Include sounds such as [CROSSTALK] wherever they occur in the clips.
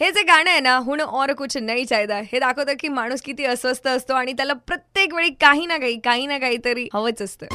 हे जे गाणं आहे ना हुन और कुछ नाही चायदा हे दाखवतं की माणूस किती अस्वस्थ असतो आणि त्याला प्रत्येक वेळी काही ना काही काही ना काहीतरी हवंच असतं.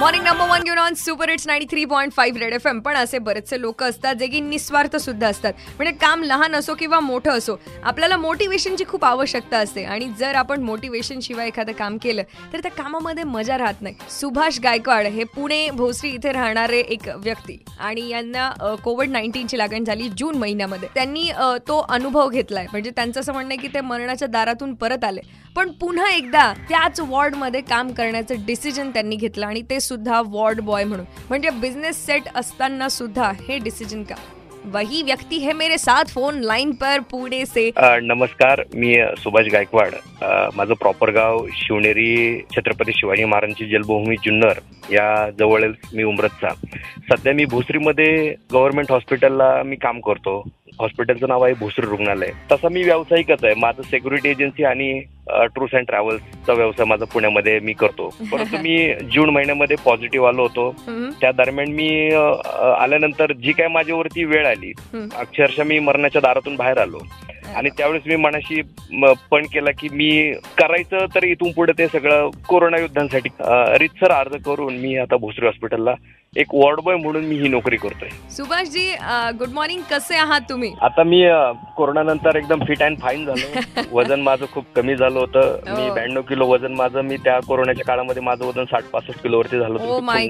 मॉर्निंग नंबर वन घेऊन on super it's ninety three point five red F M पण असे बरेचसे लोक असतात जे की निस्वार्थ सुद्धा असतात. म्हणजे काम लहान असो किंवा मोठं असो आपल्याला मोटिवेशनची खूप आवश्यकता असते. आणि जर आपण मोटिवेशन शिवाय एखादं काम केलं तर त्या कामामध्ये मजा राहत नाही. सुभाष गायकवाड हे पुणे भोसरी इथे राहणारे एक व्यक्ती. आणि यांना कोविड नाईन्टीनची लागण झाली जून महिन्यामध्ये. त्यांनी तो अनुभव घेतलाय. म्हणजे त्यांचं असं म्हणणं आहे की ते मरणाच्या दारातून परत आले. पण पुन्हा एकदा त्याच वॉर्डमध्ये काम करण्याचं डिसिजन त्यांनी घेतलं आणि ते सुद्धा वॉर्ड बॉय म्हणून. म्हणजे बिझनेस सेट असताना सुद्धा हे डिसिजन का? वही व्यक्ती है मेरे साथ फोन लाइन पर पुणे से. नमस्कार मी सुभाष गायकवाड. माझं प्रॉपर गाव शिवनेरी छत्रपती शिवाजी महाराजांची जन्मभूमी जुन्नर या जवळ मी उमरतचा. सध्या मी भोसरीमध्ये गव्हर्नमेंट हॉस्पिटलला मी काम करतो. हॉस्पिटलचं नाव आहे भोसरी रुग्णालय. तसा मी व्यावसायिकच आहे. माझं सेक्युरिटी एजन्सी आणि टूर्स अँड ट्रॅव्हल्सचा व्यवसाय माझा पुण्यामध्ये मी करतो. परंतु मी जून महिन्यामध्ये पॉझिटिव्ह आलो होतो. त्या दरम्यान मी आल्यानंतर जी काय माझ्यावरती वेळ आली. अक्षरशः मी मरणाच्या दारातून बाहेर आलो. आणि त्यावेळेस मी मनाशी पण केला की मी करायचं तर इथून पुढे ते सगळं कोरोना युद्धांसाठी अ, रितसर अर्ज करून मी आता भोसरी हॉस्पिटलला एक वॉर्ड बॉय म्हणून मी ही नोकरी करतोय. सुभाष जी गुड मॉर्निंग कसे आहात तुम्ही? आता मी कोरोनानंतर एकदम फिट अँड फाईन झालो. [LAUGHS] वजन माझं खूप कमी झालं होतं. मी Oh. ब्याण्णव किलो वजन माझं मी त्या कोरोनाच्या काळामध्ये माझं वजन साठ पासष्ट किलोवरती झालं ओ होतं माय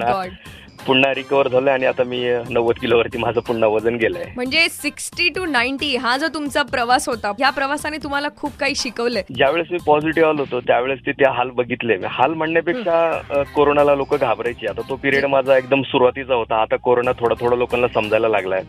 पुन्हा रिकवर झालं आणि आता मी नव्वद किलोवरती माझं पुन्हा वजन गेलंय. म्हणजे सिक्स्टी टू नाईन्टी हा जो तुमचा प्रवास होता ह्या प्रवासाने तुम्हाला खूप काही शिकवलंय. ज्यावेळेस मी पॉझिटिव्ह आलो होतो त्यावेळेस ते त्या हाल बघितले हाल म्हणण्यापेक्षा कोरोनाला लोक घाबरायची. आता तो पिरियड माझा एकदम सुरुवातीचा होता. आता कोरोना थोडा थोडा लोकांना समजायला लागलाय.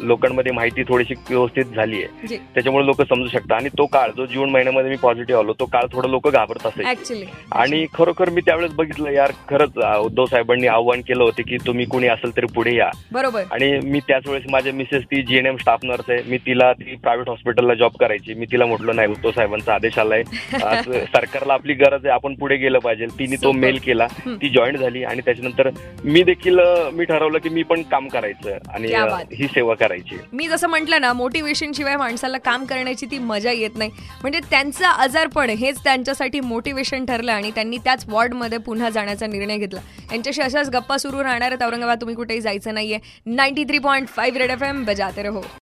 लोकांमध्ये माहिती थोडीशी व्यवस्थित झाली आहे जी. त्याच्यामुळे लोक समजू शकतात. आणि तो काळ जो जून महिन्यामध्ये मी पॉझिटिव्ह आलो तो काळ थोडं लोक घाबरत ऍक्च्युली आणि खरोखर मी त्यावेळेस बघितलं यार खरंच उद्धव साहेबांनी आव्हान केलं होतं की तुम्ही कुणी असेल तरी पुढे या. बरोबर. आणि मी त्याच वेळेस माझ्या मिसेस ती जीएनएम स्टाफ नर्स आहे. मी तिला ती प्रायव्हेट हॉस्पिटलला जॉब करायची. मी तिला म्हटलं नाही उद्धव साहेबांचा आदेश आलाय. [LAUGHS] सरकारला आपली गरज आहे. आपण पुढे गेलं पाहिजे. तिने तो. मेल केला. ती जॉईन झाली आणि त्याच्यानंतर मी देखील मी ठरवलं की मी पण काम करायचं आणि. ही सेवा करायची. मी जसं म्हटलं ना मोटिवेशन शिवाय माणसाला काम करण्याची ती मजा येत नाही. म्हणजे त्यांचं आजारपण हेच त्यांच्यासाठी मोटिवेशन ठरलं आणि त्यांनी त्याच वॉर्डमध्ये पुन्हा जाण्याचा निर्णय घेतला. यांच्याशी अशाच गप्पा सुरू राहणार आहेत. औरंगाबाद तुम्ही कुठेही जायचं नाहीये. Ninety three point five red F M बजाते रहो.